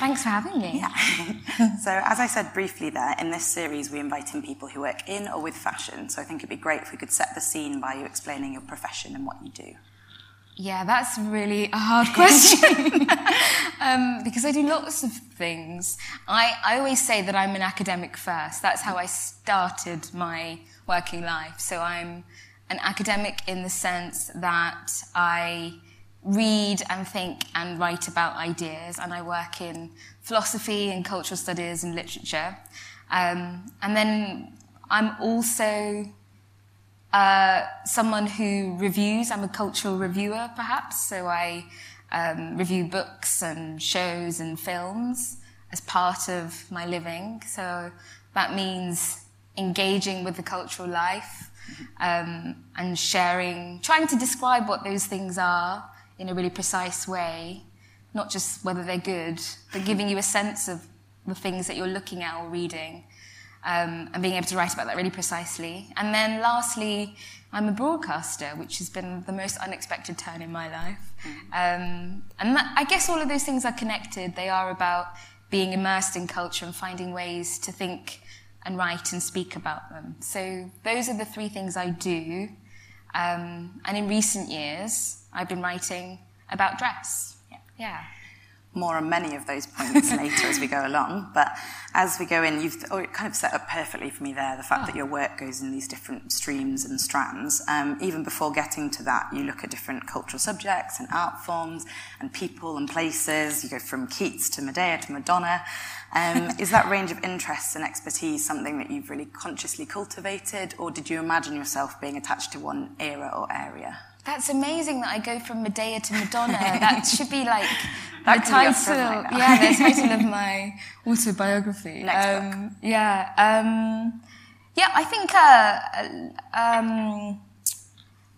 Thanks for having me. Yeah. so, as I said briefly there, in this series, we invite in people who work in or with fashion. So, I think it'd be great if we could set the scene by you explaining your profession and what you do. Yeah, that's really a hard question um, because I do lots of things. I, I always say that I'm an academic first. That's how I started my working life. So I'm an academic in the sense that I read and think and write about ideas, and I work in philosophy and cultural studies and literature. Um, and then I'm also uh, someone who reviews. I'm a cultural reviewer, perhaps. So I um, review books and shows and films as part of my living. So that means engaging with the cultural life um, and sharing, trying to describe what those things are in a really precise way, not just whether they're good, but giving you a sense of the things that you're looking at or reading um, and being able to write about that really precisely. And then lastly, I'm a broadcaster, which has been the most unexpected turn in my life. Um, and that, I guess all of those things are connected. They are about being immersed in culture and finding ways to think and write and speak about them. So those are the three things I do. Um, and in recent years, I've been writing about dress. Yeah. yeah more on many of those points later as we go along. But as we go in, you've oh, kind of set up perfectly for me there the fact oh. that your work goes in these different streams and strands. Um, even before getting to that, you look at different cultural subjects and art forms and people and places. You go from Keats to Medea to Madonna. Um, is that range of interests and expertise something that you've really consciously cultivated, or did you imagine yourself being attached to one era or area? That's amazing that I go from Medea to Madonna. that should be like the title. yeah, the title of my autobiography. Um. Yeah. Um, yeah, I think uh, um,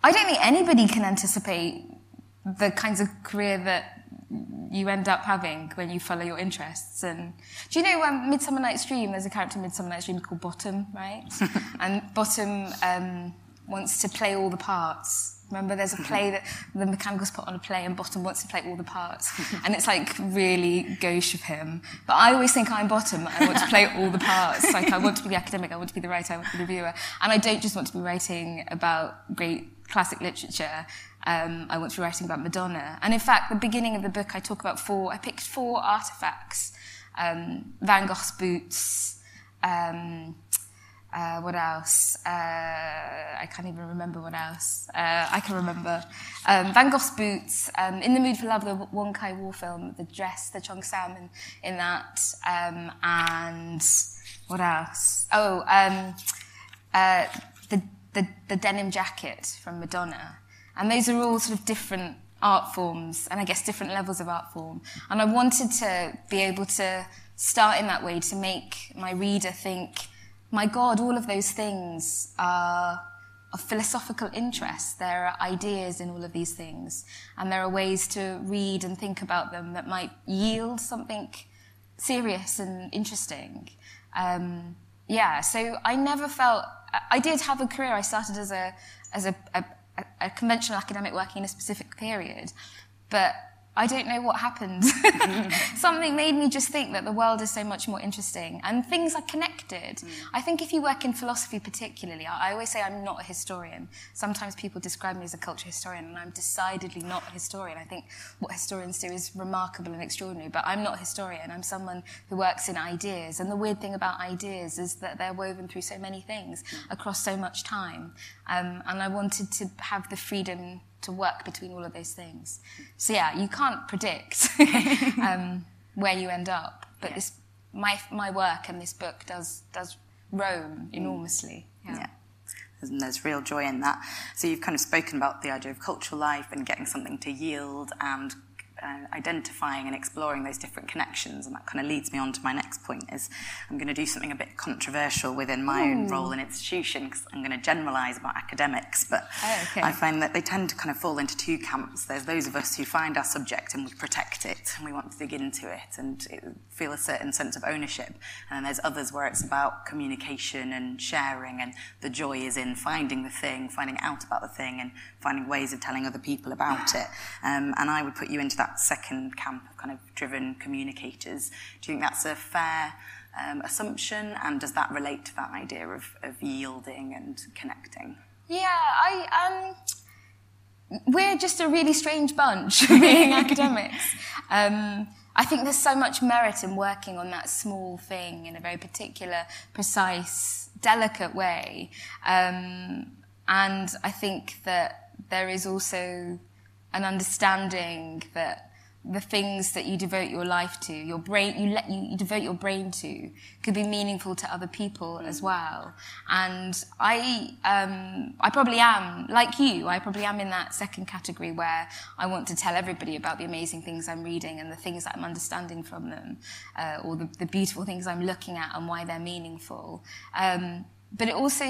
I don't think anybody can anticipate the kinds of career that you end up having when you follow your interests. And do you know um, Midsummer Night's Dream? There's a character in Midsummer Night's Dream called Bottom, right? and Bottom um, wants to play all the parts Remember, there's a play that the mechanicals put on a play, and Bottom wants to play all the parts, and it's like really gauche of him. But I always think I'm Bottom. I want to play all the parts. Like I want to be the academic, I want to be the writer, I want to be the reviewer, and I don't just want to be writing about great classic literature. Um, I want to be writing about Madonna. And in fact, the beginning of the book, I talk about four. I picked four artifacts: um, Van Gogh's boots. Um, uh, what else? Uh, I can't even remember what else. Uh, I can remember. Um, Van Gogh's Boots, um, In the Mood for Love, the Wong Kar-wai film, the dress, the Cheong Sam in, in that, um, and what else? Oh, um, uh, the, the, the denim jacket from Madonna. And those are all sort of different art forms, and I guess different levels of art form. And I wanted to be able to start in that way to make my reader think my God, all of those things are of philosophical interest. There are ideas in all of these things, and there are ways to read and think about them that might yield something serious and interesting. Um, yeah, so I never felt I did have a career. I started as a as a, a, a conventional academic working in a specific period, but I don't know what happened. Something made me just think that the world is so much more interesting and things are connected. Mm. I think if you work in philosophy, particularly, I always say I'm not a historian. Sometimes people describe me as a culture historian, and I'm decidedly not a historian. I think what historians do is remarkable and extraordinary, but I'm not a historian. I'm someone who works in ideas. And the weird thing about ideas is that they're woven through so many things mm. across so much time. Um, and I wanted to have the freedom to work between all of those things. So yeah, you can't predict um, where you end up, but yeah. this my my work and this book does does roam mm. enormously. yeah. yeah and there's real joy in that. So you've kind of spoken about the idea of cultural life and getting something to yield and uh, identifying and exploring those different connections. And that kind of leads me on to my next point is I'm going to do something a bit controversial within my Ooh. own role in institution because I'm going to generalize about academics. But oh, okay. I find that they tend to kind of fall into two camps. There's those of us who find our subject and we protect it and we want to dig into it and feel a certain sense of ownership. And then there's others where it's about communication and sharing and the joy is in finding the thing, finding out about the thing and finding ways of telling other people about it. Um, and I would put you into that that second camp of kind of driven communicators. Do you think that's a fair um, assumption? And does that relate to that idea of, of yielding and connecting? Yeah, I um, we're just a really strange bunch being academics. Um, I think there's so much merit in working on that small thing in a very particular, precise, delicate way. Um, and I think that there is also an understanding that the things that you devote your life to, your brain, you let you, you devote your brain to, could be meaningful to other people mm. as well. And I, um, I probably am like you. I probably am in that second category where I want to tell everybody about the amazing things I'm reading and the things that I'm understanding from them, uh, or the, the, beautiful things I'm looking at and why they're meaningful. Um, but it also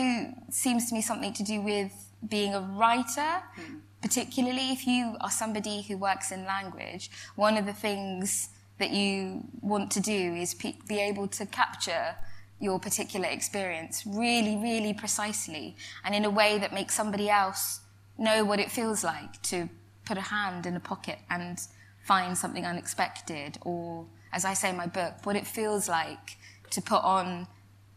seems to me something to do with being a writer. Mm particularly if you are somebody who works in language, one of the things that you want to do is pe- be able to capture your particular experience really, really precisely and in a way that makes somebody else know what it feels like to put a hand in a pocket and find something unexpected, or, as I say in my book, what it feels like to put on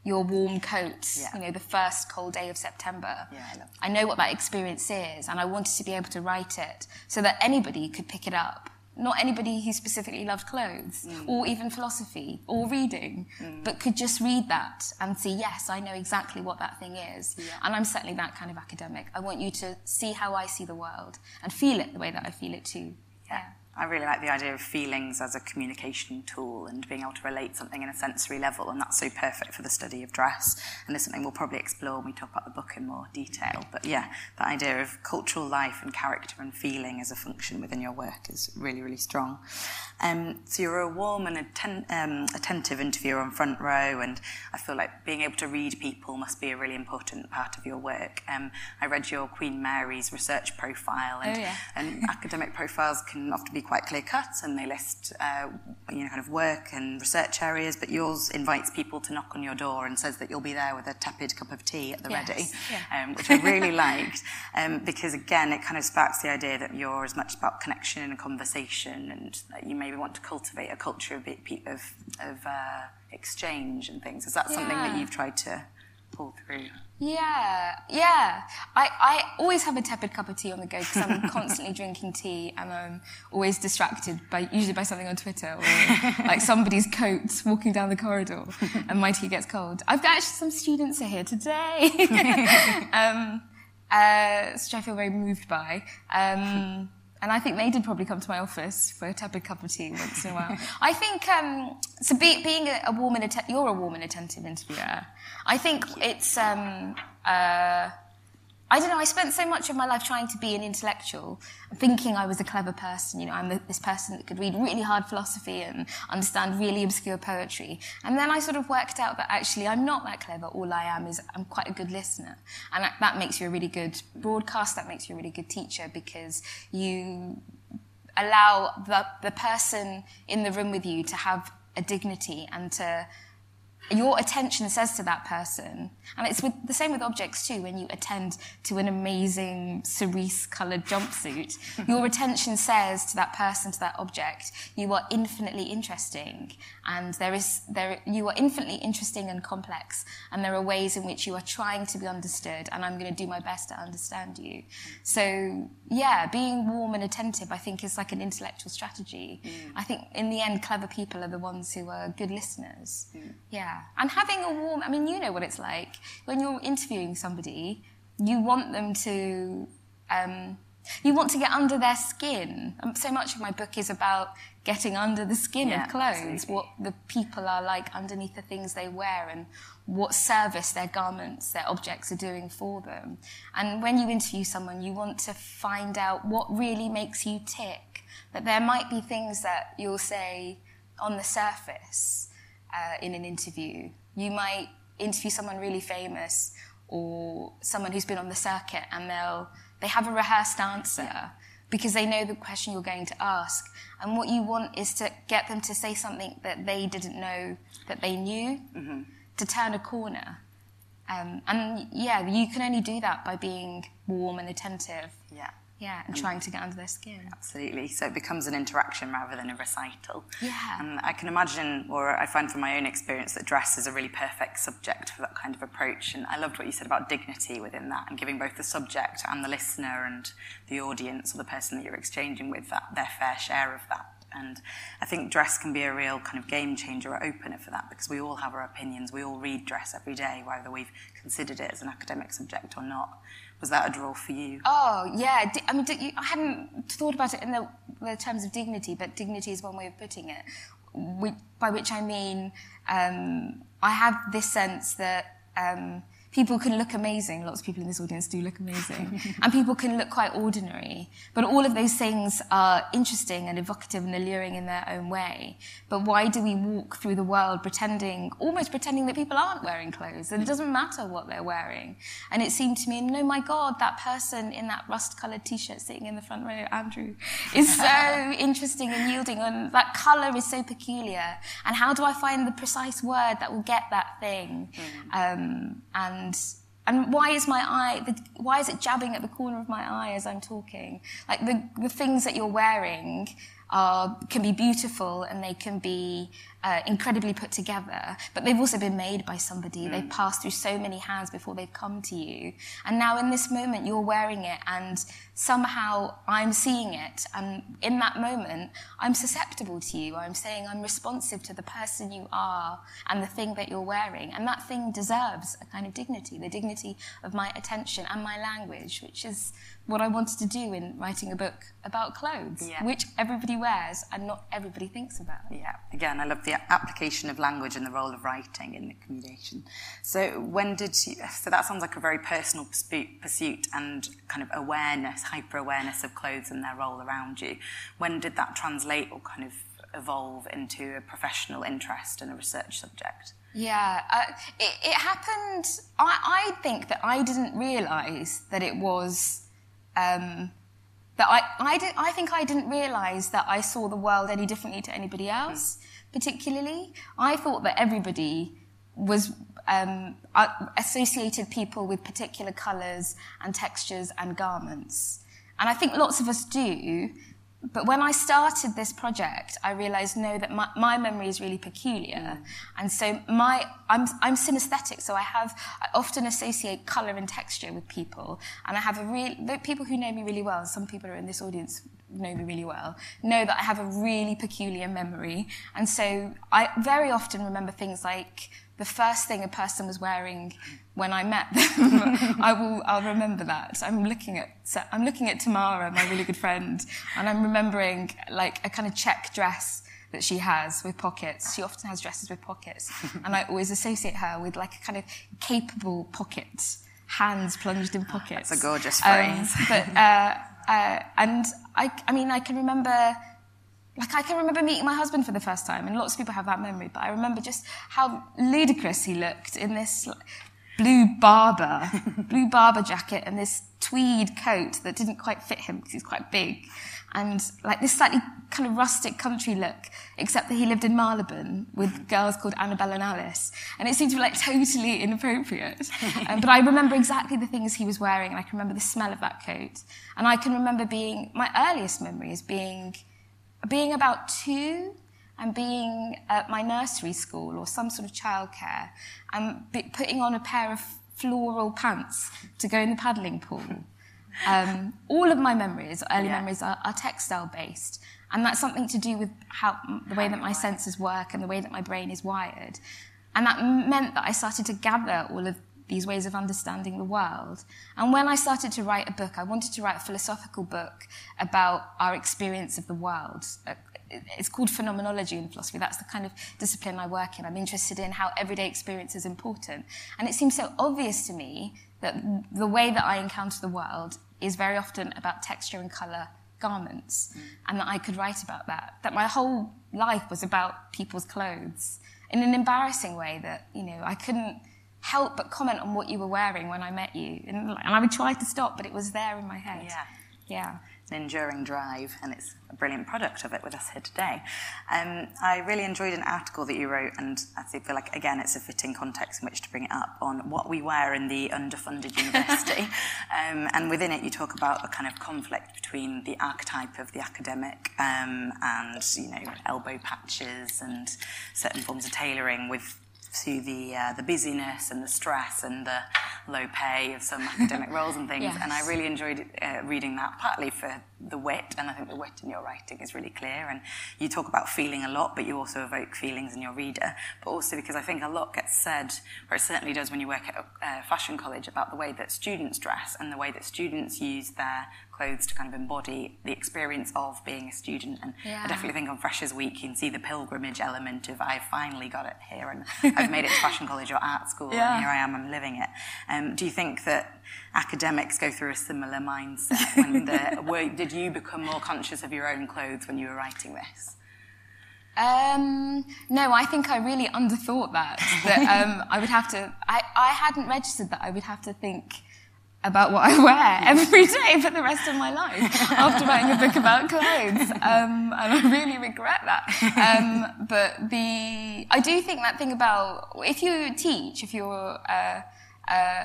your warm coat, yeah. you know, the first cold day of September. Yeah, I, I know what that experience is, and I wanted to be able to write it so that anybody could pick it up. Not anybody who specifically loved clothes mm. or even philosophy or reading, mm. but could just read that and see, yes, I know exactly what that thing is. Yeah. And I'm certainly that kind of academic. I want you to see how I see the world and feel it the way that I feel it too. Yeah. I really like the idea of feelings as a communication tool and being able to relate something in a sensory level, and that's so perfect for the study of dress. And it's something we'll probably explore when we talk about the book in more detail. But yeah, that idea of cultural life and character and feeling as a function within your work is really, really strong. Um, so you're a warm and atten- um, attentive interviewer on front row, and I feel like being able to read people must be a really important part of your work. Um, I read your Queen Mary's research profile, and, oh, yeah. and academic profiles can often be quite clear cut and they list uh, you know kind of work and research areas, but yours invites people to knock on your door and says that you'll be there with a tepid cup of tea at the yes, ready, yeah. um, which I really liked um, because again it kind of sparks the idea that you're as much about connection and conversation and that you maybe want to cultivate a culture of of, of uh, exchange and things. Is that yeah. something that you've tried to pull through? Yeah, yeah. I, I always have a tepid cup of tea on the go because I'm constantly drinking tea and I'm always distracted by usually by something on Twitter or like somebody's coat walking down the corridor and my tea gets cold. I've got actually some students are here today, um, uh, which I feel very moved by. Um, and I think they did probably come to my office for a tepid cup of tea once in a while. I think um, so. Be, being a, a warm and atten- you're a warm and attentive interviewer. I think it's um, uh, I don't know, I spent so much of my life trying to be an intellectual, thinking I was a clever person. You know, I'm this person that could read really hard philosophy and understand really obscure poetry. And then I sort of worked out that actually I'm not that clever. All I am is I'm quite a good listener. And that, makes you a really good broadcast, that makes you a really good teacher because you allow the, the person in the room with you to have a dignity and to your attention says to that person, and it's with, the same with objects too, when you attend to an amazing cerise coloured jumpsuit, your attention says to that person, to that object, you are infinitely interesting, and there is, there, you are infinitely interesting and complex, and there are ways in which you are trying to be understood, and I'm going to do my best to understand you. So, yeah, being warm and attentive, I think, is like an intellectual strategy. Mm. I think in the end, clever people are the ones who are good listeners. Mm. Yeah. And having a warm, I mean, you know what it's like. When you're interviewing somebody, you want them to, um, you want to get under their skin. Um, so much of my book is about getting under the skin yeah, of clothes, absolutely. what the people are like underneath the things they wear and what service their garments, their objects are doing for them. And when you interview someone, you want to find out what really makes you tick. That there might be things that you'll say on the surface uh, in an interview. You might interview someone really famous or someone who's been on the circuit and they'll they have a rehearsed answer because they know the question you're going to ask. And what you want is to get them to say something that they didn't know that they knew, mm-hmm. to turn a corner. Um, and yeah, you can only do that by being warm and attentive. Yeah. Yeah, and mm. trying to get under their skin. Absolutely. So it becomes an interaction rather than a recital. Yeah. And I can imagine, or I find from my own experience, that dress is a really perfect subject for that kind of approach. And I loved what you said about dignity within that and giving both the subject and the listener and the audience or the person that you're exchanging with that their fair share of that. And I think dress can be a real kind of game changer or opener for that because we all have our opinions. We all read dress every day, whether we've considered it as an academic subject or not. Was that a draw for you? Oh yeah, I mean, I hadn't thought about it in the, the, terms of dignity, but dignity is one way of putting it. by which I mean, um, I have this sense that um, people can look amazing. Lots of people in this audience do look amazing. and people can look quite ordinary. But all of those things are interesting and evocative and alluring in their own way. But why do we walk through the world pretending, almost pretending that people aren't wearing clothes? And it doesn't matter what they're wearing. And it seemed to me, no, my God, that person in that rust coloured t shirt sitting in the front row, Andrew, is so interesting and yielding. And that colour is so peculiar. And how do I find the precise word that will get that thing? Mm. Um, and and and why is my eye the, why is it jabbing at the corner of my eye as i'm talking? Like the, the things that you're wearing are, can be beautiful and they can be uh, incredibly put together, but they've also been made by somebody. Mm. They've passed through so many hands before they've come to you. And now in this moment, you're wearing it and somehow I'm seeing it. And in that moment, I'm susceptible to you. I'm saying I'm responsive to the person you are and the thing that you're wearing. And that thing deserves a kind of dignity, the dignity of my attention and my language, which is what I wanted to do in writing a book about clothes, yeah. which everybody wears and not everybody thinks about. Yeah, again, I love the application of language and the role of writing in the communication. So, when did you, so that sounds like a very personal pursuit and kind of awareness, hyper awareness of clothes and their role around you. When did that translate or kind of evolve into a professional interest and a research subject? Yeah, uh, it, it happened. I, I think that I didn't realise that it was um, that I, I, did, I think I didn't realize that I saw the world any differently to anybody else, particularly. I thought that everybody was um, associated people with particular colors and textures and garments. And I think lots of us do, but when I started this project, I realized no, that my, my memory is really peculiar. Mm. And so my, I'm, I'm synesthetic, so I have, I often associate color and texture with people. And I have a real, people who know me really well, some people are in this audience know me really well, know that I have a really peculiar memory. And so I very often remember things like the first thing a person was wearing when I met them. I will, I'll remember that. I'm looking at, I'm looking at Tamara, my really good friend, and I'm remembering like a kind of check dress that she has with pockets. She often has dresses with pockets, and I always associate her with like a kind of capable pocket, hands plunged in pockets. That's a gorgeous um, phrase. Um, but uh, uh, and I, I mean, I can remember like I can remember meeting my husband for the first time, and lots of people have that memory, but I remember just how ludicrous he looked in this blue Barbour, blue Barbour jacket and this tweed coat that didn't quite fit him because he's quite big. And like this slightly kind of rustic country look, except that he lived in Marylebone with girls called Annabelle and Alice. And it seemed to be like totally inappropriate. um, but I remember exactly the things he was wearing, and I can remember the smell of that coat. And I can remember being, my earliest memory memories being being about two and being at my nursery school or some sort of childcare and putting on a pair of floral pants to go in the paddling pool. Um, all of my memories, early yeah. memories, are, are, textile based. And that's something to do with how, the way that my senses work and the way that my brain is wired. And that meant that I started to gather all of these ways of understanding the world. And when I started to write a book, I wanted to write a philosophical book about our experience of the world. It's called phenomenology in philosophy. That's the kind of discipline I work in. I'm interested in how everyday experience is important. And it seems so obvious to me that the way that I encounter the world is very often about texture and colour garments, mm. and that I could write about that. That my whole life was about people's clothes in an embarrassing way that, you know, I couldn't help but comment on what you were wearing when I met you. And, and I would try to stop, but it was there in my head. Yeah. Yeah. An enduring drive, and it's a brilliant product of it with us here today. Um, I really enjoyed an article that you wrote, and I feel like, again, it's a fitting context in which to bring it up on what we wear in the underfunded university. um, and within it, you talk about a kind of conflict between the archetype of the academic um, and, you know, elbow patches and certain forms of tailoring with to the uh, the busyness and the stress and the low pay of some academic roles and things. Yes. And I really enjoyed uh, reading that, partly for the wit, and I think the wit in your writing is really clear. And you talk about feeling a lot, but you also evoke feelings in your reader. But also because I think a lot gets said, or it certainly does when you work at a uh, fashion college, about the way that students dress and the way that students use their clothes to kind of embody the experience of being a student. And yeah. I definitely think on Freshers Week you can see the pilgrimage element of I finally got it here and I've made it to fashion college or art school yeah. and here I am, I'm living it. Um, do you think that academics go through a similar mindset? When the, were, did you become more conscious of your own clothes when you were writing this? Um, no, I think I really underthought that. That um, I would have to. I, I hadn't registered that I would have to think about what I wear every day for the rest of my life after writing a book about clothes. Um, and I really regret that. Um, but the, I do think that thing about, if you teach, if you're, uh, uh,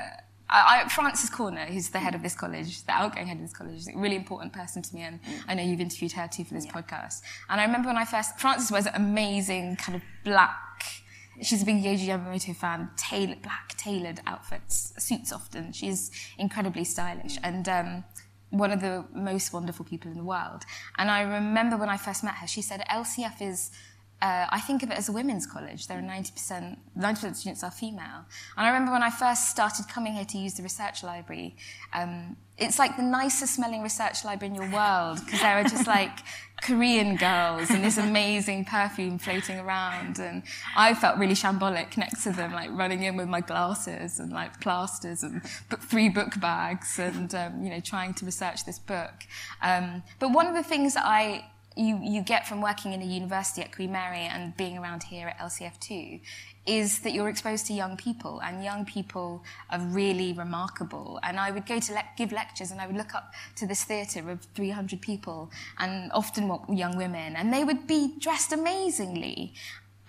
I, Frances Corner, who's the head of this college, the outgoing head of this college, is a really important person to me, and I know you've interviewed her too for this yeah. podcast. And I remember when I first, Frances wears amazing kind of black She's a big Yohji Yamamoto fan, tailor, black tailored outfits, suits often. She's incredibly stylish and um, one of the most wonderful people in the world. And I remember when I first met her, she said LCF is uh, I think of it as a women's college. There are 90%, 90% of students are female. And I remember when I first started coming here to use the research library, um, it's like the nicest smelling research library in your world because there are just like Korean girls and this amazing perfume floating around. And I felt really shambolic next to them, like running in with my glasses and like plasters and three book bags and, um, you know, trying to research this book. Um, but one of the things that I you, you get from working in a university at Queen Mary and being around here at LCF2 is that you're exposed to young people, and young people are really remarkable. And I would go to le- give lectures, and I would look up to this theatre of 300 people, and often young women, and they would be dressed amazingly.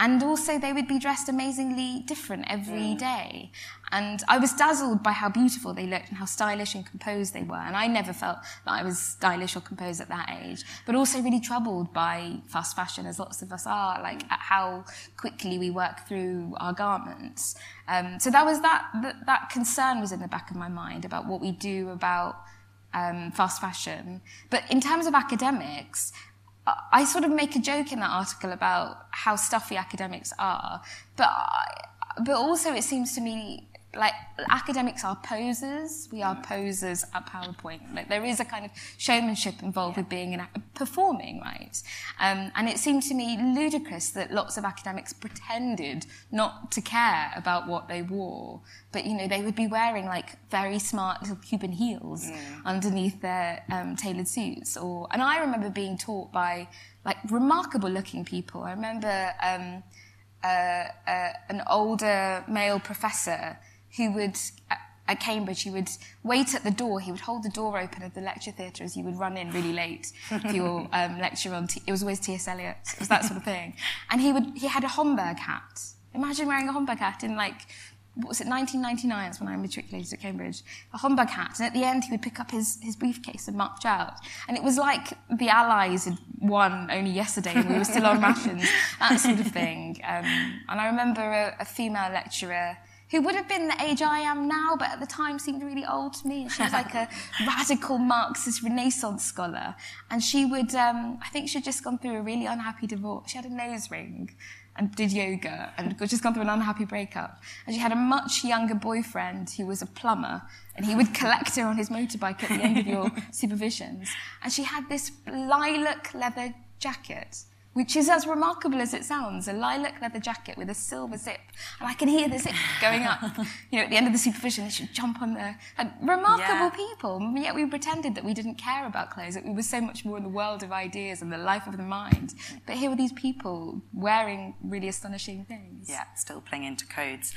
And also, they would be dressed amazingly different every mm. day. And I was dazzled by how beautiful they looked and how stylish and composed they were. And I never felt that I was stylish or composed at that age. But also really troubled by fast fashion, as lots of us are, like at how quickly we work through our garments. Um, so that was that, that, that concern was in the back of my mind about what we do about um, fast fashion. But in terms of academics, I sort of make a joke in that article about how stuffy academics are, but but also it seems to me like academics are posers. We are posers at PowerPoint. Like there is a kind of showmanship involved with being an performing, right? Um, and it seemed to me ludicrous that lots of academics pretended not to care about what they wore, but you know they would be wearing like very smart little Cuban heels mm. underneath their um, tailored suits. Or and I remember being taught by like remarkable looking people. I remember. Um, uh, uh, an older male professor who would, at Cambridge, he would wait at the door. He would hold the door open of the lecture theatre as you would run in really late for your um, lecture on. T- it was always T.S. Eliot. It was that sort of thing. And he would. He had a Homburg hat. Imagine wearing a Homburg hat in like what was it, 1999? That's when I matriculated at Cambridge. A Homburg hat, and at the end he would pick up his, his briefcase and march out. And it was like the Allies had won only yesterday and we were still on rations, that sort of thing. Um, and I remember a, a female lecturer who would have been the age I am now, but at the time seemed really old to me. She was like a radical Marxist Renaissance scholar. And she would, um, I think she'd just gone through a really unhappy divorce. She had a nose ring and did yoga and just gone through an unhappy breakup. And she had a much younger boyfriend who was a plumber and he would collect her on his motorbike at the end of your supervisions. And she had this lilac leather jacket which is as remarkable as it sounds a lilac leather jacket with a silver zip. And I can hear the zip going up. you know, at the end of the supervision, they should jump on the. And remarkable yeah. people. Mm, yet we pretended that we didn't care about clothes, that we were so much more in the world of ideas and the life of the mind. But here were these people wearing really astonishing things. Yeah, still playing into codes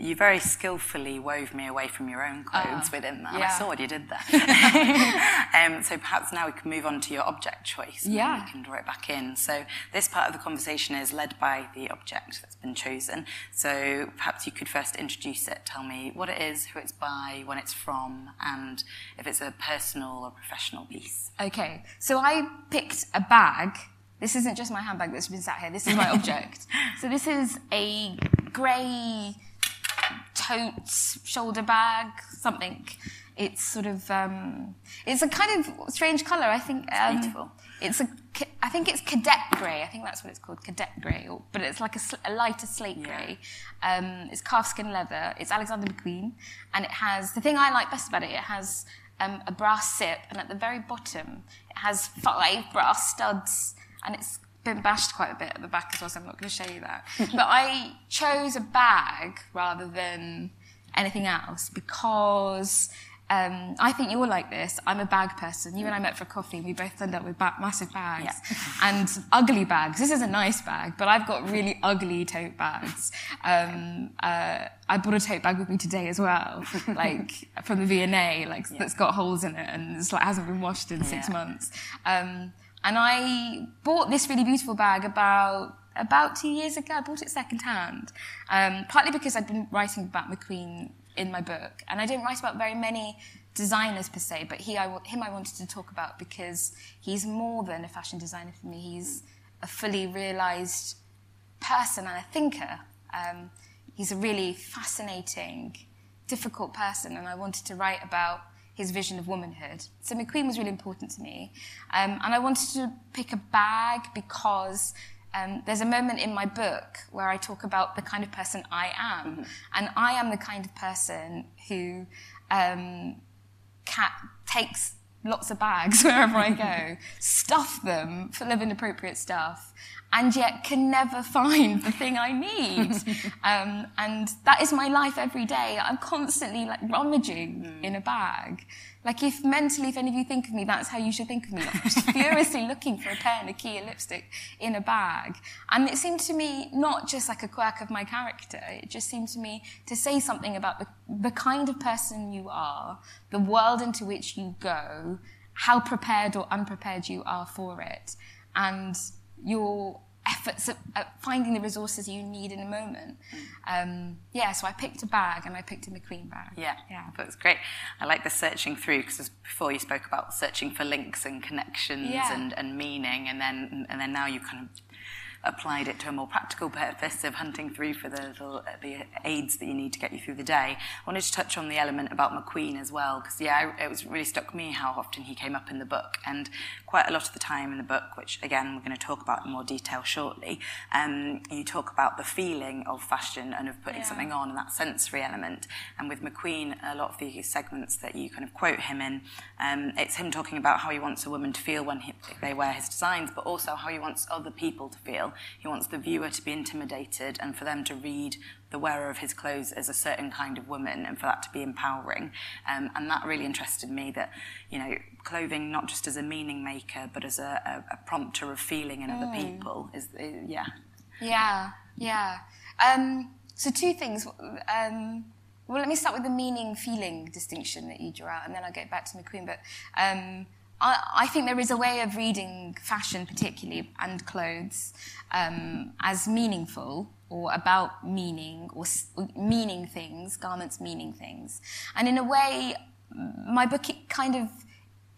you very skillfully wove me away from your own clothes Ah, within that. Yeah. I saw what you did there. um, so perhaps now we can move on to your object choice. and Yeah. we can draw it back in. So this part of the conversation is led by the object that's been chosen. So perhaps you could first introduce it. Tell me what it is, who it's by, when it's from, and if it's a personal or professional piece. Okay, so I picked a bag. This isn't just my handbag that's been sat here. This is my object. So this is a grey tote shoulder bag, something. It's sort of um, it's a kind of strange colour. I think um, beautiful. It's a I think it's cadet grey. I think that's what it's called, cadet grey. Or, but it's like a, sl- a lighter slate grey. Um, it's calfskin leather. It's Alexander McQueen, and it has the thing I like best about it. It has um, a brass zip, and at the very bottom, it has five brass studs, and it's been bashed quite a bit at the back as well. So I'm not going to show you that. but I chose a bag rather than anything else because. Um, I think you're like this. I'm a bag person. You and I met for coffee, and we both ended up with ba- massive bags and ugly bags. This is a nice bag, but I've got really ugly tote bags. Um, uh, I brought a tote bag with me today as well, like from the V&A, like that's got holes in it and it's like hasn't been washed in six Yeah. months. Um, and I bought this really beautiful bag about about two years ago. I bought it second hand, um, partly because I'd been writing about McQueen in my book, and I didn't write about very many designers per se, but he, I, him I wanted to talk about because he's more than a fashion designer for me. He's a fully realised person and a thinker. Um, he's a really fascinating, difficult person, and I wanted to write about his vision of womanhood. So McQueen was really important to me, um, and I wanted to pick a bag because. Um, there's a moment in my book where I talk about the kind of person I am, and I am the kind of person who um, cat takes lots of bags wherever I go, stuff them full of inappropriate stuff, and yet can never find the thing I need. um, and that is my life every day. I'm constantly like rummaging in a bag. Like if mentally, if any of you think of me, that's how you should think of me. Like just furiously looking for a pen, a key, a lipstick in a bag. And it seemed to me not just like a quirk of my character. It just seemed to me to say something about the, the kind of person you are, the world into which you go, how prepared or unprepared you are for it, and your efforts at, finding the resources you need in a moment. Um, yeah, so I picked a bag and I picked a McQueen bag. Yeah, Yeah. that was great. I like the searching through because before you spoke about searching for links and connections Yeah. and, and meaning, and then and then now you kind of applied it to a more practical purpose of hunting through for the, the, the aids that you need to get you through the day. I wanted to touch on the element about McQueen as well, because yeah, I- it was really struck me how often he came up in the book, and quite a lot of the time in the book, which again we're going to talk about in more detail shortly, um, you talk about the feeling of fashion and of putting Yeah. something on and that sensory element. And with McQueen, a lot of the segments that you kind of quote him in, um, it's him talking about how he wants a woman to feel when he, they wear his designs, but also how he wants other people to feel. He wants the viewer to be intimidated and for them to read the wearer of his clothes as a certain kind of woman and for that to be empowering. Um, and that really interested me that, you know, clothing not just as a meaning maker, but as a, a, a prompter of feeling in other people is, uh, yeah. Yeah, yeah. Um, so two things. Um, well, let me start with the meaning-feeling distinction that you drew out, and then I'll get back to McQueen. But um, I, I think there is a way of reading fashion, particularly and clothes, um, as meaningful or about meaning or meaning things, garments meaning things, and in a way, my book kind of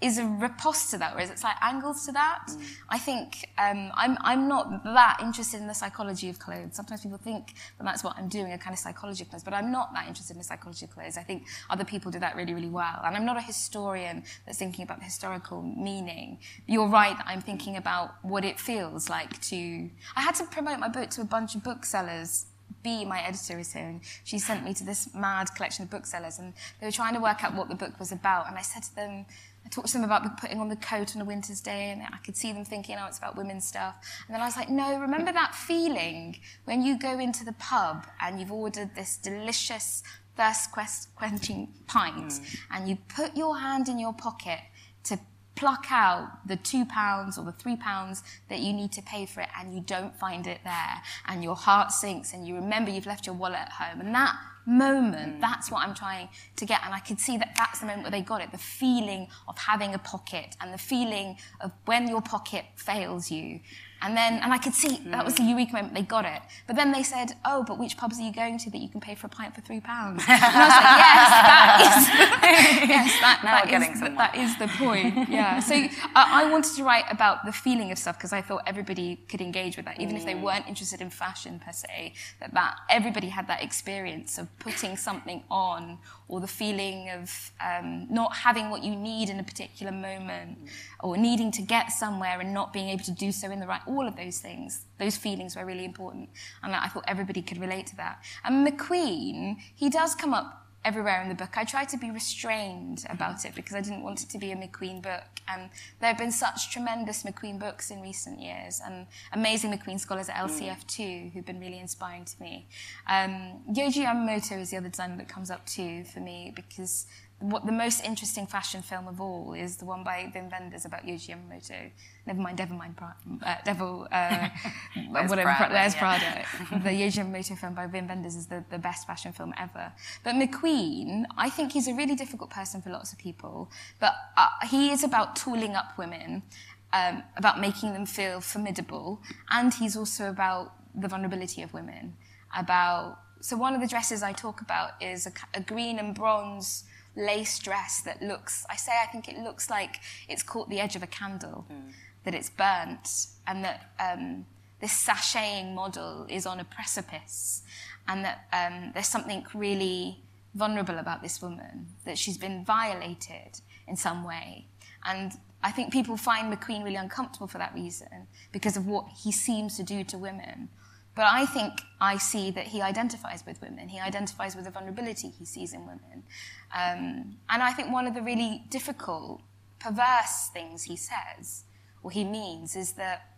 is a riposte to that, whereas it's like angles to that. I think um, I'm, I'm not that interested in the psychology of clothes. Sometimes people think that that's what I'm doing, a kind of psychology of clothes, but I'm not that interested in the psychology of clothes. I think other people do that really, really well. And I'm not a historian that's thinking about the historical meaning. You're right that I'm thinking about what it feels like to. I had to promote my book to a bunch of booksellers B, my editor, is here, and she sent me to this mad collection of booksellers, and they were trying to work out what the book was about. And I said to them, talked to them about the putting on the coat on a winter's day, and I could see them thinking, oh, it's about women's stuff. And then I was like, no, remember that feeling when you go into the pub and you've ordered this delicious thirst quest- quenching pint, mm. and you put your hand in your pocket to pluck out the two pounds or the three pounds that you need to pay for it and you don't find it there and your heart sinks and you remember you've left your wallet at home and that moment. Mm. That's what i'm trying to get and i could see that that's the moment where they got it the feeling of having a pocket and the feeling of when your pocket fails you and then, and I could see that was the eureka moment, they got it. But then they said, oh, but which pubs are you going to that you can pay for a pint for three pounds? And I was like, yes, that is, yes, that, that is- somewhere. that is the point. Yeah. So I I wanted to write about the feeling of stuff because I thought everybody could engage with that, even if they Mm. weren't interested in fashion per se. That that everybody had that experience of putting something on, or the feeling of um, not having what you need in a particular moment, or needing to get somewhere and not being able to do so in the right. All of those things, those feelings were really important, and I thought everybody could relate to that. And McQueen, he does come up everywhere in the book. I tried to be restrained about it because I didn't want it to be a McQueen book. And there have been such tremendous McQueen books in recent years and amazing McQueen scholars at LCF too who've been really inspiring to me. Um, Yohji Yamamoto is the other designer that comes up too for me because what the most interesting fashion film of all is the one by Wim Wenders about Yohji Yamamoto. Never mind, Devil mind, Pra- uh, Devil, uh, whatever, Prada, Pra- Where's yeah. Prada? the Yohji Yamamoto film by Wim Wenders is the, the best fashion film ever. But McQueen, I think he's a really difficult person for lots of people. But uh, he is about tooling up women, um, about making them feel formidable, and he's also about the vulnerability of women. About so one of the dresses I talk about is a, a green and bronze lace dress that looks. I say I think it looks like it's caught the edge of a candle, that it's burnt, and that. Um, this sashaying model is on a precipice, and that um, there's something really vulnerable about this woman, that she's been violated in some way. And I think people find McQueen really uncomfortable for that reason, because of what he seems to do to women. But I think I see that he identifies with women. He identifies with the vulnerability he sees in women. Um, and I think one of the really difficult, perverse things he says, or he means, is that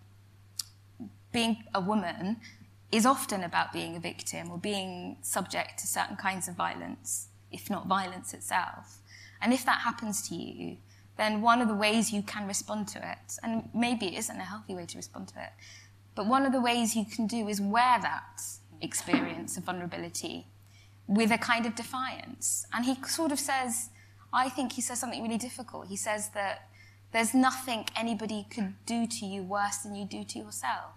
being a woman is often about being a victim or being subject to certain kinds of violence, if not violence itself. And if that happens to you, then one of the ways you can respond to it, and maybe it isn't a healthy way to respond to it, but one of the ways you can do is wear that experience of vulnerability with a kind of defiance. And he sort of says, I think he says something really difficult. He says that there's nothing anybody could do to you worse than you do to yourself,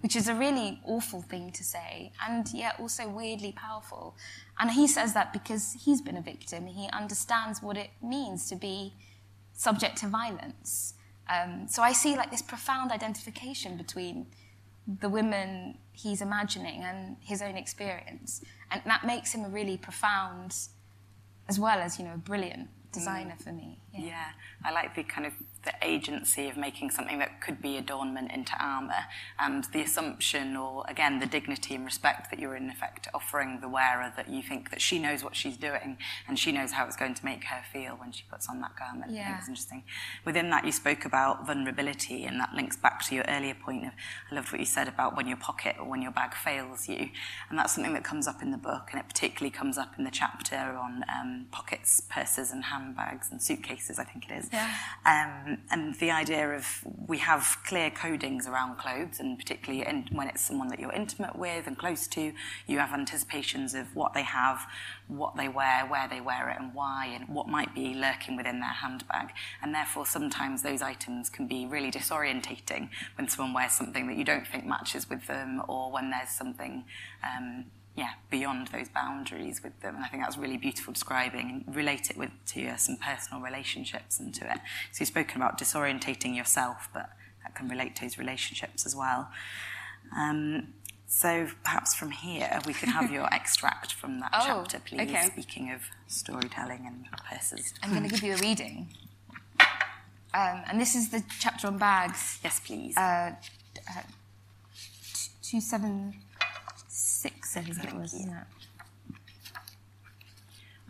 which is a really awful thing to say, and yet also weirdly powerful. And he says that because he's been a victim. He understands what it means to be subject to violence. Um, so I see like this profound identification between the women he's imagining and his own experience, and that makes him a really profound, as well as you know, a brilliant mm. designer for me. Yeah. Yeah, I like the kind of the agency of making something that could be adornment into armour and the assumption or again the dignity and respect that you're in effect offering the wearer that you think that she knows what she's doing and she knows how it's going to make her feel when she puts on that garment. I think Yeah. it's interesting. Within that you spoke about vulnerability and that links back to your earlier point of I loved what you said about when your pocket or when your bag fails you and that's something that comes up in the book and it particularly comes up in the chapter on um, pockets, purses and handbags and suitcases I think it is. Yeah. Um, and the idea of we have clear codings around clothes, and particularly in, when it's someone that you're intimate with and close to, you have anticipations of what they have, what they wear, where they wear it, and why, and what might be lurking within their handbag. And therefore, sometimes those items can be really disorientating when someone wears something that you don't think matches with them, or when there's something. Um, yeah, beyond those boundaries with them. And I think that's really beautiful describing and relate it with to uh, some personal relationships and to it. So you've spoken about disorientating yourself, but that can relate to those relationships as well. Um, so perhaps from here we could have your extract from that Oh, chapter, please. okay. Speaking of storytelling and purses. I'm going to give you a reading. Um, and this is the chapter on bags. Yes, please. Uh, uh, 276, I think it was, isn't it?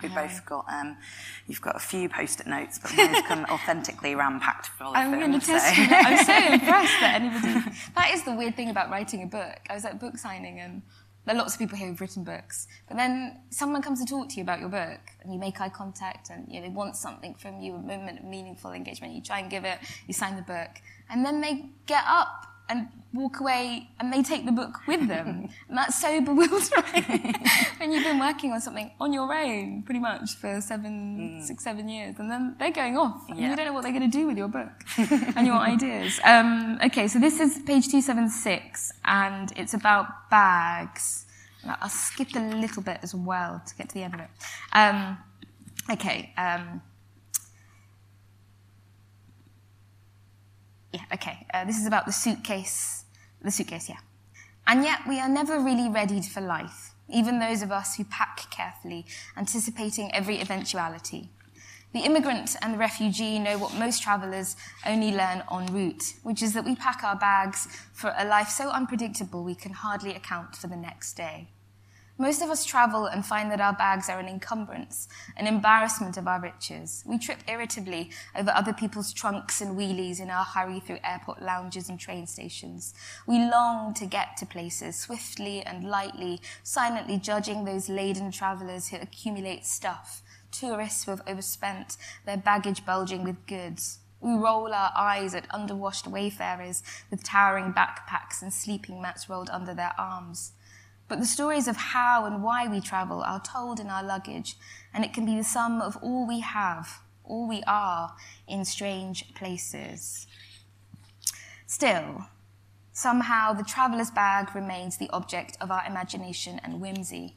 We've both got um, you've got a few post-it notes, but mine's come authentically ram-packed full of I'm them. going to test so- you. I'm so impressed that anybody. That is the weird thing about writing a book. I was at book signing and there are lots of people here who've written books, but then someone comes to talk to you about your book, and you make eye contact, and you know, they want something from you, a moment of meaningful engagement. You try and give it, you sign the book, and then they get up and walk away and they take the book with them. and that's so bewildering when you've been working on something on your own pretty much for seven, mm. six, seven years. And then they're going off. Yeah. And you don't know what they're going to do with your book and your ideas. Um, okay, so this is page 276 and it's about bags. I'll skip a little bit as well to get to the end of it. Um, okay. Um, yeah, okay. Uh, this is about the suitcase. The suitcase, yeah. And yet we are never really readied for life, even those of us who pack carefully, anticipating every eventuality. The immigrant and the refugee know what most travelers only learn en route, which is that we pack our bags for a life so unpredictable we can hardly account for the next day. Most of us travel and find that our bags are an encumbrance, an embarrassment of our riches. We trip irritably over other people's trunks and wheelies in our hurry through airport lounges and train stations. We long to get to places swiftly and lightly, silently judging those laden travelers who accumulate stuff, tourists who have overspent, their baggage bulging with goods. We roll our eyes at underwashed wayfarers with towering backpacks and sleeping mats rolled under their arms. But the stories of how and why we travel are told in our luggage, and it can be the sum of all we have, all we are in strange places. Still, somehow the traveller's bag remains the object of our imagination and whimsy.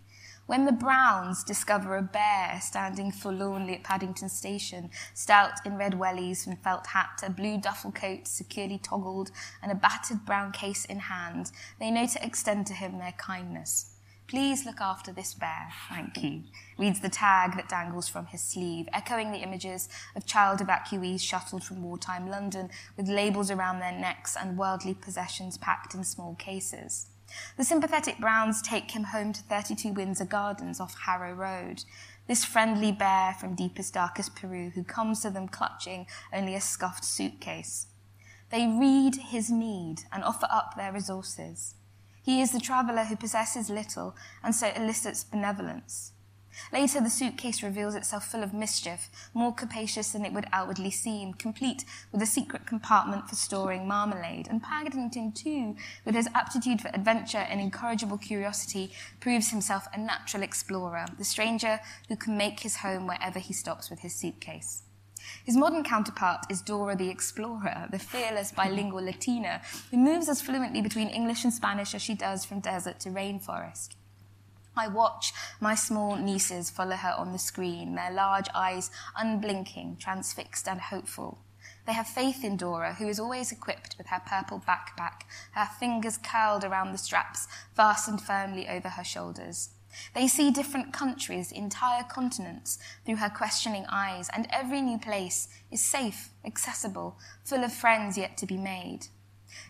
When the Browns discover a bear standing forlornly at Paddington Station, stout in red wellies and felt hat, a blue duffel coat securely toggled, and a battered brown case in hand, they know to extend to him their kindness. Please look after this bear, thank you, reads the tag that dangles from his sleeve, echoing the images of child evacuees shuttled from wartime London with labels around their necks and worldly possessions packed in small cases. The sympathetic Browns take him home to 32 Windsor Gardens off Harrow Road. This friendly bear from deepest, darkest Peru who comes to them clutching only a scuffed suitcase. They read his need and offer up their resources. He is the traveller who possesses little and so elicits benevolence. Later, the suitcase reveals itself full of mischief, more capacious than it would outwardly seem, complete with a secret compartment for storing marmalade. And Paddington, too, with his aptitude for adventure and incorrigible curiosity, proves himself a natural explorer, the stranger who can make his home wherever he stops with his suitcase. His modern counterpart is Dora the Explorer, the fearless bilingual Latina who moves as fluently between English and Spanish as she does from desert to rainforest. I watch my small nieces follow her on the screen, their large eyes unblinking, transfixed and hopeful. They have faith in Dora, who is always equipped with her purple backpack, her fingers curled around the straps, fastened firmly over her shoulders. They see different countries, entire continents, through her questioning eyes, and every new place is safe, accessible, full of friends yet to be made.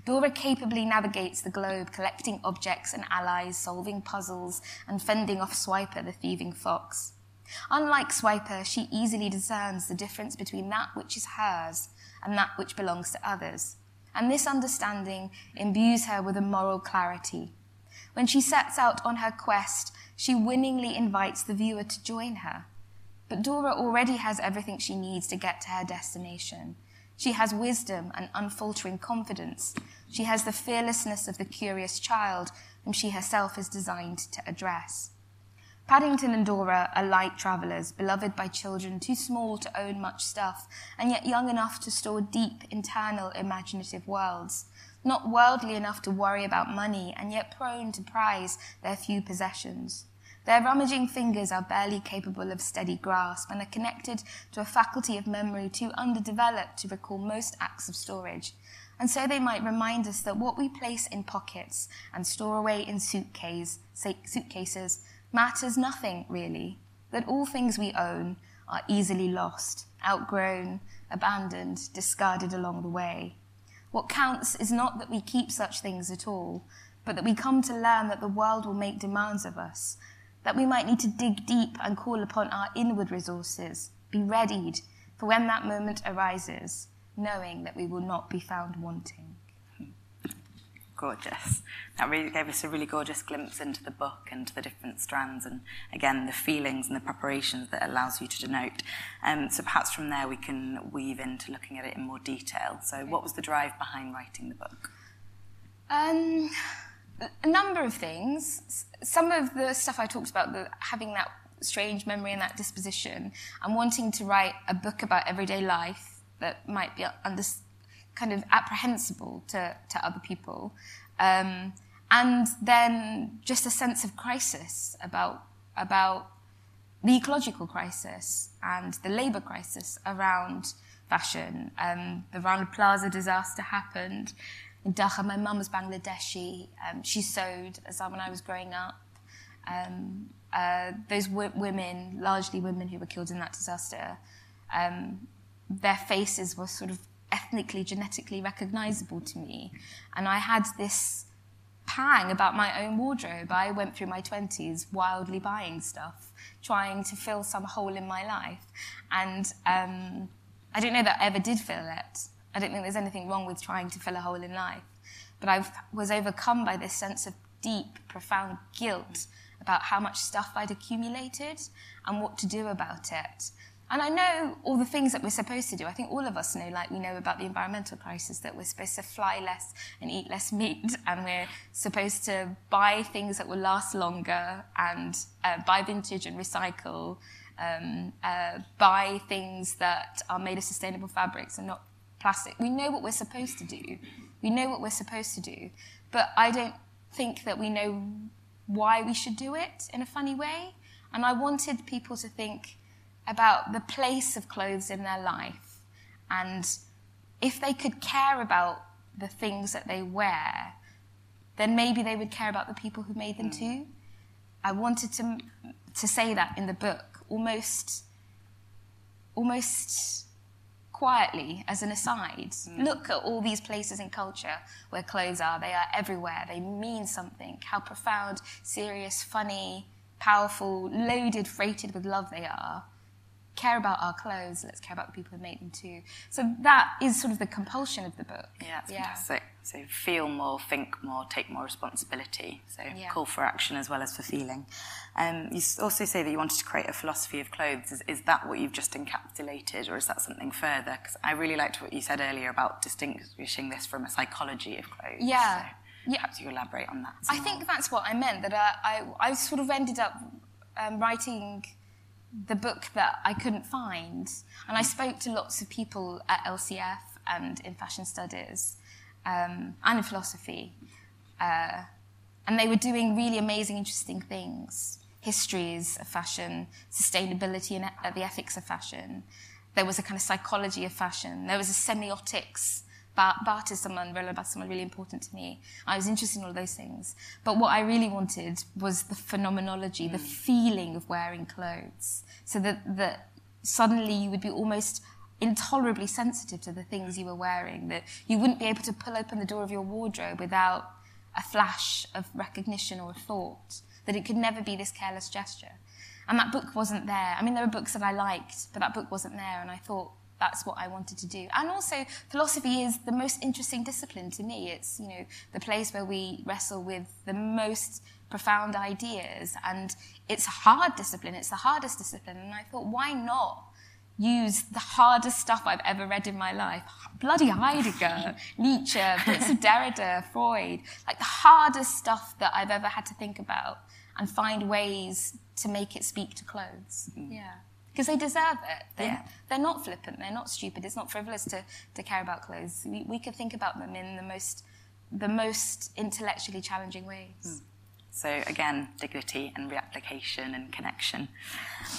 Dora capably navigates the globe, collecting objects and allies, solving puzzles, and fending off Swiper, the thieving fox. Unlike Swiper, she easily discerns the difference between that which is hers and that which belongs to others. And this understanding imbues her with a moral clarity. When she sets out on her quest, she winningly invites the viewer to join her. But Dora already has everything she needs to get to her destination. She has wisdom and unfaltering confidence. She has the fearlessness of the curious child whom she herself is designed to address. Paddington and Dora are light travellers, beloved by children too small to own much stuff, and yet young enough to store deep, internal, imaginative worlds. Not worldly enough to worry about money, and yet prone to prize their few possessions. Their rummaging fingers are barely capable of steady grasp and are connected to a faculty of memory too underdeveloped to recall most acts of storage. And so they might remind us that what we place in pockets and store away in suitcase, suitcases matters nothing really, that all things we own are easily lost, outgrown, abandoned, discarded along the way. What counts is not that we keep such things at all, but that we come to learn that the world will make demands of us, that we might need to dig deep and call upon our inward resources, be readied for when that moment arises, knowing that we will not be found wanting. Gorgeous. That really gave us a really gorgeous glimpse into the book and to the different strands, and again, the feelings and the preparations that allows you to denote. Um, so perhaps from there we can weave into looking at it in more detail. So, what was the drive behind writing the book? Um, a number of things. Some of the stuff I talked about, the, having that strange memory and that disposition, and wanting to write a book about everyday life that might be under, kind of apprehensible to, to other people. Um, and then just a sense of crisis about, about the ecological crisis and the labour crisis around fashion. Um, the Rana Plaza disaster happened in Dhaka. My mum was Bangladeshi. Um, she sewed as when I was growing up. Um, uh, those w- women, largely women who were killed in that disaster, um, their faces were sort of ethnically, genetically recognizable to me. And I had this pang about my own wardrobe. I went through my 20s wildly buying stuff, trying to fill some hole in my life. And um, I don't know that I ever did fill it. I don't think there's anything wrong with trying to fill a hole in life. But I was overcome by this sense of deep, profound guilt about how much stuff I'd accumulated and what to do about it. And I know all the things that we're supposed to do. I think all of us know, like we know about the environmental crisis, that we're supposed to fly less and eat less meat, and we're supposed to buy things that will last longer and uh, buy vintage and recycle, um, uh, buy things that are made of sustainable fabrics and not plastic. We know what we're supposed to do. We know what we're supposed to do. But I don't think that we know why we should do it in a funny way. And I wanted people to think, about the place of clothes in their life. And if they could care about the things that they wear, then maybe they would care about the people who made them mm. too. I wanted to, to say that in the book, almost, almost quietly as an aside. Mm. Look at all these places in culture where clothes are. They are everywhere. They mean something. How profound, serious, funny, powerful, loaded, freighted with love they are care about our clothes, let's care about the people who make them too. So that is sort of the compulsion of the book. Yeah, that's yeah. fantastic. So feel more, think more, take more responsibility. So yeah. call for action as well as for feeling. Um, you also say that you wanted to create a philosophy of clothes. Is, is that what you've just encapsulated, or is that something further? Because I really liked what you said earlier about distinguishing this from a psychology of clothes. Yeah. So yeah. Perhaps you elaborate on that. I think that's what I meant. That I, I, I sort of ended up um, writing the book that I couldn't find. And I spoke to lots of people at LCF and in fashion studies um, and in philosophy. Uh, and they were doing really amazing, interesting things histories of fashion, sustainability, and the ethics of fashion. There was a kind of psychology of fashion. There was a semiotics Barthes is someone, Roland someone really important to me. I was interested in all those things. But what I really wanted was the phenomenology, mm. the feeling of wearing clothes. So that, that suddenly you would be almost intolerably sensitive to the things you were wearing, that you wouldn't be able to pull open the door of your wardrobe without a flash of recognition or a thought, that it could never be this careless gesture. And that book wasn't there. I mean, there were books that I liked, but that book wasn't there. And I thought, that's what I wanted to do. And also, philosophy is the most interesting discipline to me. It's, you know, the place where we wrestle with the most profound ideas. And it's a hard discipline. It's the hardest discipline. And I thought, why not use the hardest stuff I've ever read in my life? Bloody Heidegger, Nietzsche, bits of Derrida, Freud. Like the hardest stuff that I've ever had to think about and find ways to make it speak to clothes. Mm. Yeah because they deserve it. They're, yeah. they're not flippant, they're not stupid, it's not frivolous to, to care about clothes. We, we could think about them in the most, the most intellectually challenging ways. Mm. So again, dignity and reapplication and connection.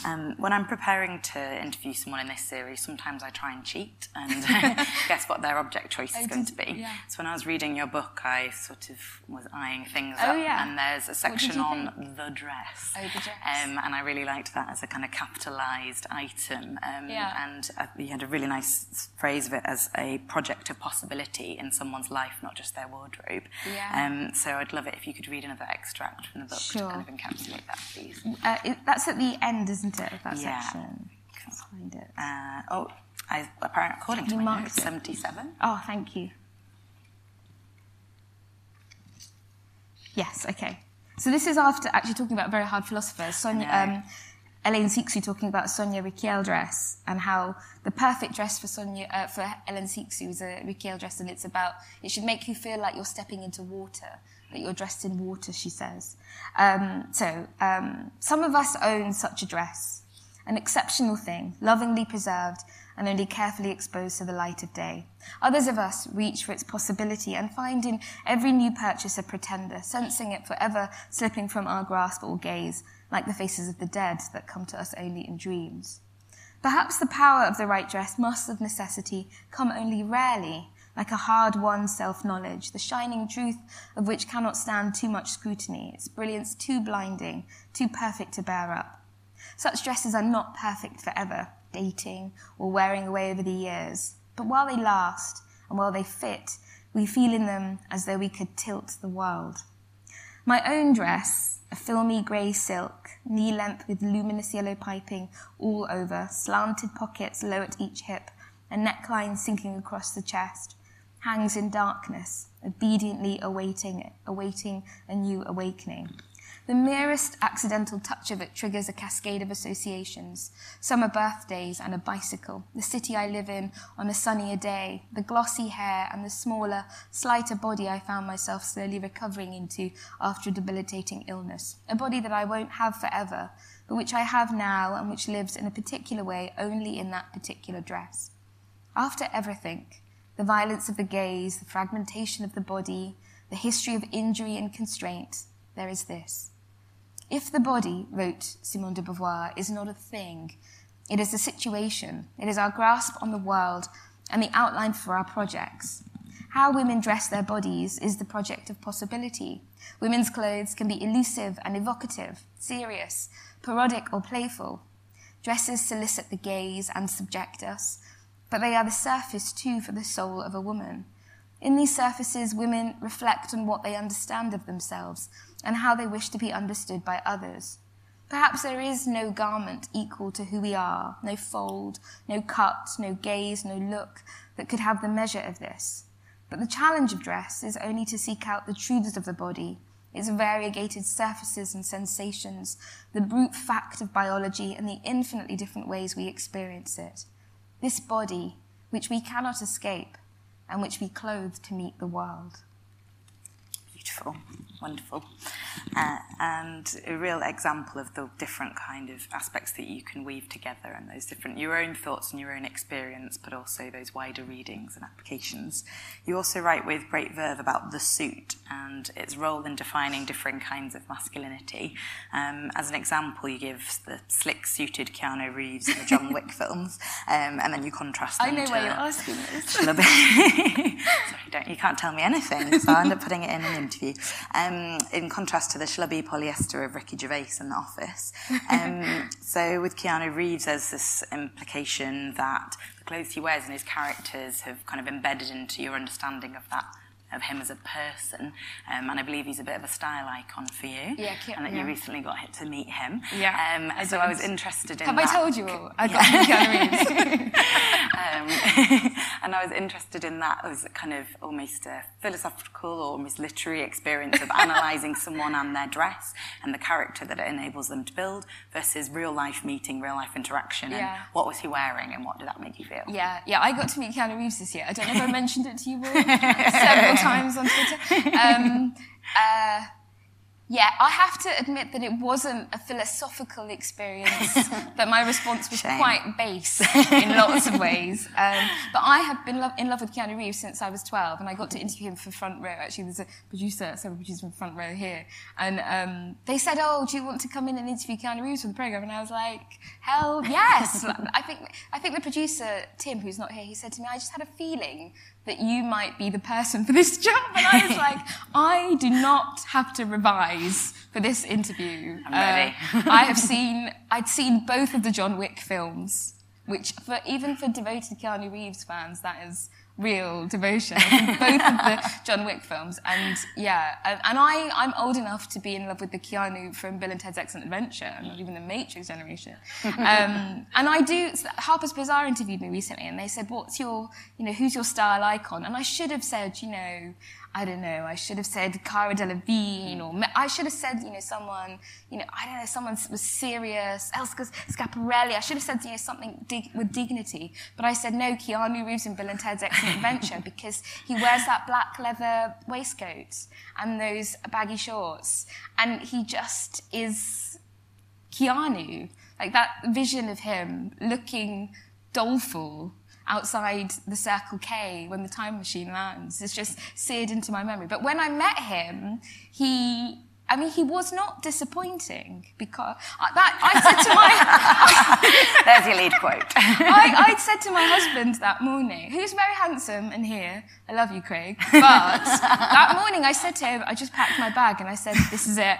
Um, when I'm preparing to interview someone in this series, sometimes I try and cheat and guess what their object choice is going to be. Yeah. So when I was reading your book, I sort of was eyeing things oh, up, yeah. and there's a section on the dress. Oh, the dress. Um, and I really liked that as a kind of capitalised item. Um, yeah. And uh, you had a really nice phrase of it as a project of possibility in someone's life, not just their wardrobe. Yeah. Um, so I'd love it if you could read another extract extract from the book sure. to kind of encapsulate that, please? Uh, it, that's at the end, isn't it, of that yeah. section? Let's find it. Uh, oh, I, apparently, according to my notes, 77. Oh, thank you. Yes, okay. So this is after actually talking about very hard philosophers. Sonia, um, Hélène Cixous talking about Sonia Rykiel dress and how the perfect dress for Sonia uh, for Ellen Sixou is a Rykiel dress, and it's about it should make you feel like you're stepping into water, that you're dressed in water. She says. Um, so um, some of us own such a dress, an exceptional thing, lovingly preserved and only carefully exposed to the light of day. Others of us reach for its possibility and find in every new purchase a pretender, sensing it forever slipping from our grasp or gaze, like the faces of the dead that come to us only in dreams. Perhaps the power of the right dress must of necessity come only rarely, like a hard won self knowledge, the shining truth of which cannot stand too much scrutiny, its brilliance too blinding, too perfect to bear up. Such dresses are not perfect forever dating, or wearing away over the years. But while they last and while they fit, we feel in them as though we could tilt the world. My own dress, a filmy grey silk, knee length with luminous yellow piping all over, slanted pockets low at each hip, a neckline sinking across the chest, hangs in darkness, obediently awaiting, awaiting a new awakening. The merest accidental touch of it triggers a cascade of associations. Summer birthdays and a bicycle, the city I live in on a sunnier day, the glossy hair and the smaller, slighter body I found myself slowly recovering into after a debilitating illness. A body that I won't have forever, but which I have now and which lives in a particular way only in that particular dress. After everything, the violence of the gaze, the fragmentation of the body, the history of injury and constraint, there is this. If the body, wrote Simone de Beauvoir, is not a thing, it is a situation, it is our grasp on the world and the outline for our projects. How women dress their bodies is the project of possibility. Women's clothes can be elusive and evocative, serious, parodic, or playful. Dresses solicit the gaze and subject us, but they are the surface too for the soul of a woman. In these surfaces, women reflect on what they understand of themselves and how they wish to be understood by others. Perhaps there is no garment equal to who we are, no fold, no cut, no gaze, no look that could have the measure of this. But the challenge of dress is only to seek out the truths of the body, its variegated surfaces and sensations, the brute fact of biology, and the infinitely different ways we experience it. This body, which we cannot escape, and which we clothe to meet the world. Beautiful wonderful. Uh, and a real example of the different kind of aspects that you can weave together and those different, your own thoughts and your own experience, but also those wider readings and applications. You also write with great verve about the suit and its role in defining different kinds of masculinity. Um, as an example, you give the slick suited Keanu Reeves in the John Wick films, um, and then you contrast I know why you're asking this. Sorry, don't, you can't tell me anything, so I end up putting it in an interview. Um, um, in contrast to the schlubby polyester of Ricky Gervais in The Office. Um, so with Keanu Reeves, there's this implication that the clothes he wears and his characters have kind of embedded into your understanding of that of him as a person. Um, and I believe he's a bit of a style icon for you. Yeah, and that yeah. you recently got to meet him. Yeah. Um, I so I was interested in. Have that. I told you all? I got Reeves. um, and I was interested in that as kind of almost a philosophical or almost literary experience of analysing someone and their dress and the character that it enables them to build versus real life meeting, real life interaction. And what was he wearing and what did that make you feel? Yeah, yeah, I got to meet Keanu Reeves this year. I don't know if I mentioned it to you all several times on Twitter. Um, uh, yeah, I have to admit that it wasn't a philosophical experience, that my response was Shame. quite base in lots of ways. Um, but I have been lo- in love with Keanu Reeves since I was 12, and I got to interview him for Front Row. Actually, there's a producer, several producers from Front Row here. And um, they said, Oh, do you want to come in and interview Keanu Reeves for the program? And I was like, Hell yes. I, think, I think the producer, Tim, who's not here, he said to me, I just had a feeling that you might be the person for this job. And I was like, I do not have to revise for this interview. I'm ready. Uh, I have seen, I'd seen both of the John Wick films, which for, even for devoted Keanu Reeves fans, that is real devotion. Both of the John Wick films. And yeah, and, and I, I'm old enough to be in love with the Keanu from Bill and Ted's Excellent Adventure, and not even the Matrix generation. Um, and I do, Harper's Bazaar interviewed me recently, and they said, what's your, you know, who's your style icon? And I should have said, you know, I don't know, I should have said Cara Delevingne, or I should have said, you know, someone, you know, I don't know, someone was serious, Elsa Schiaparelli. I should have said, you know, something dig- with dignity. But I said, no, Keanu Reeves in Bill and Ted's Excellent Adventure, because he wears that black leather waistcoat and those baggy shorts. And he just is Keanu. Like that vision of him looking doleful outside the Circle K when the time machine lands It's just seared into my memory. But when I met him, he I mean, he was not disappointing because uh, that I said to my. There's your lead quote. I, I said to my husband that morning, who's very handsome and here, I love you, Craig. But that morning I said to him, I just packed my bag and I said, this is it.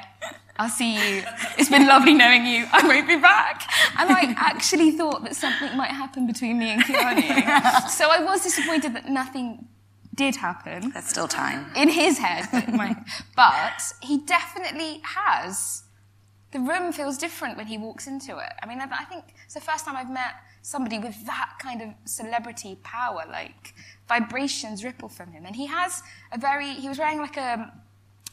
I'll see you. It's been lovely knowing you. I won't be back. And I actually thought that something might happen between me and Keanu. So I was disappointed that nothing did happen. There's still time. In his head. but he definitely has. The room feels different when he walks into it. I mean, I think it's the first time I've met somebody with that kind of celebrity power, like vibrations ripple from him. And he has a very, he was wearing like a,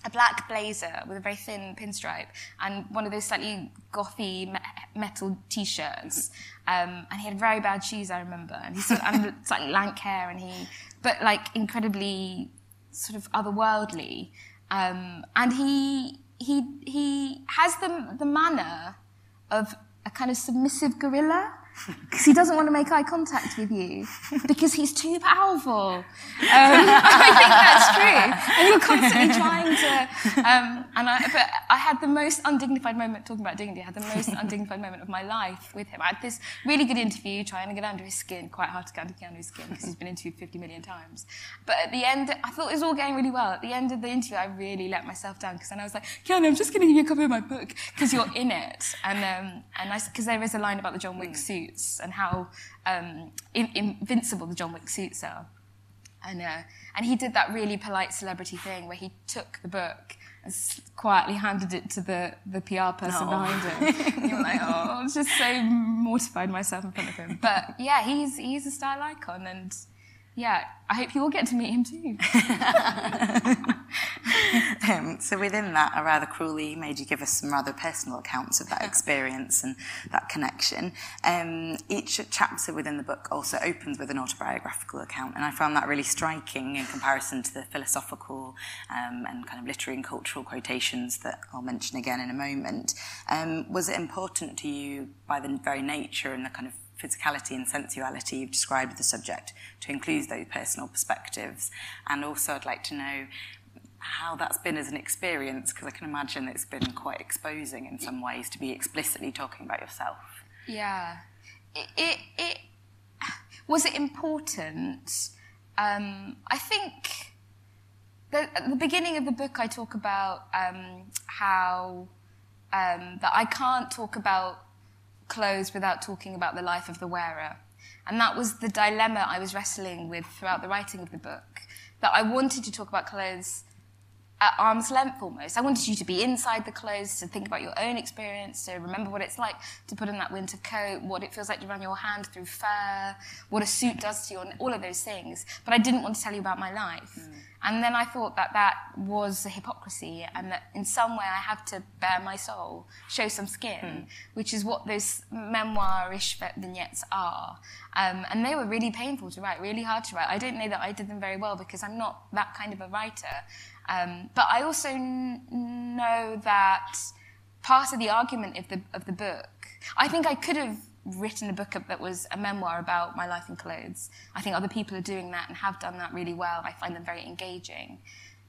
a black blazer with a very thin pinstripe and one of those slightly gothy me- metal t-shirts. Um, and he had very bad shoes, I remember. And he's and slightly lank hair, and he, but like incredibly sort of otherworldly. Um, and he he he has the the manner of a kind of submissive gorilla because he doesn't want to make eye contact with you because he's too powerful. Um, I think that's true. And you're constantly trying to. Um, and I, but I had the most undignified moment talking about dignity. I had the most undignified moment of my life with him. I had this really good interview trying to get under his skin. Quite hard to get under Keanu's skin because he's been interviewed 50 million times. But at the end, I thought it was all going really well. At the end of the interview, I really let myself down because then I was like, Keanu, I'm just going to give you a copy of my book because you're in it. And um, and I because there is a line about the John Wick suit suits and how um, in, invincible the John Wick suits are. And, uh, and he did that really polite celebrity thing where he took the book and quietly handed it to the, the PR person no. behind him. and you're like, oh, I was just so mortified myself in front of him. But yeah, he's, he's a style icon and yeah, I hope you all get to meet him too. um, so within that, I rather cruelly made you give us some rather personal accounts of that experience and that connection. Um, each chapter within the book also opens with an autobiographical account, and I found that really striking in comparison to the philosophical um, and kind of literary and cultural quotations that I'll mention again in a moment. Um, was it important to you by the very nature and the kind of physicality and sensuality you've described the subject to include those personal perspectives. And also, I'd like to know how that's been as an experience, because I can imagine it's been quite exposing in some ways to be explicitly talking about yourself. Yeah. It, it, it was it important? Um, I think the, at the beginning of the book, I talk about um, how um, that I can't talk about clothes without talking about the life of the wearer. And that was the dilemma I was wrestling with throughout the writing of the book. That I wanted to talk about clothes at arm's length almost. I wanted you to be inside the clothes, to think about your own experience, to remember what it's like to put on that winter coat, what it feels like to run your hand through fur, what a suit does to you, all of those things. But I didn't want to tell you about my life. Mm. And then I thought that that was a hypocrisy and that in some way I have to bare my soul, show some skin, mm. which is what those memoir-ish vignettes are. Um, and they were really painful to write, really hard to write. I don't know that I did them very well because I'm not that kind of a writer. Um, but I also n- know that part of the argument of the, of the book, I think I could have written a book that was a memoir about my life in clothes. I think other people are doing that and have done that really well. I find them very engaging.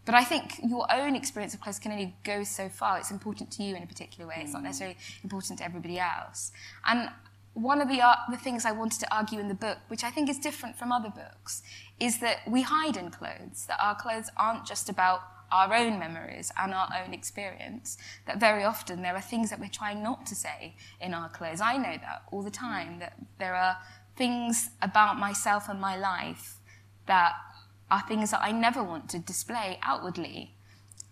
But I think your own experience of clothes can only go so far. It's important to you in a particular way. It's not mm. necessarily important to everybody else. And one of the, uh, the things I wanted to argue in the book, which I think is different from other books, is that we hide in clothes, that our clothes aren't just about our own memories and our own experience, that very often there are things that we're trying not to say in our clothes. I know that all the time, that there are things about myself and my life that are things that I never want to display outwardly.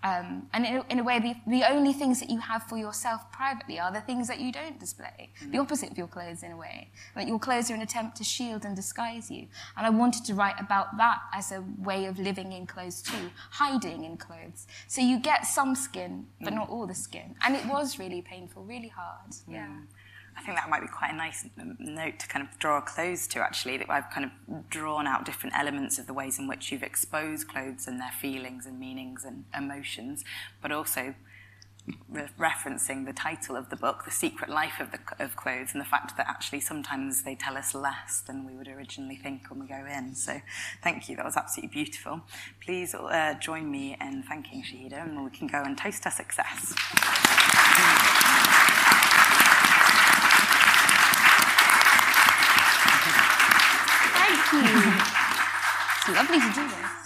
Um, and in a, in a way, the, the only things that you have for yourself privately are the things that you don't display. Mm. The opposite of your clothes, in a way. Like your clothes are an attempt to shield and disguise you. And I wanted to write about that as a way of living in clothes too, hiding in clothes. So you get some skin, but mm. not all the skin. And it was really painful, really hard. Yeah. I think that might be quite a nice note to kind of draw a close to, actually, that I've kind of drawn out different elements of the ways in which you've exposed clothes and their feelings and meanings and emotions, but also re- referencing the title of the book, The Secret Life of, the, of Clothes, and the fact that actually sometimes they tell us less than we would originally think when we go in. So thank you, that was absolutely beautiful. Please uh, join me in thanking Shahidha, and we can go and toast her success. Thank you. it's lovely to do this.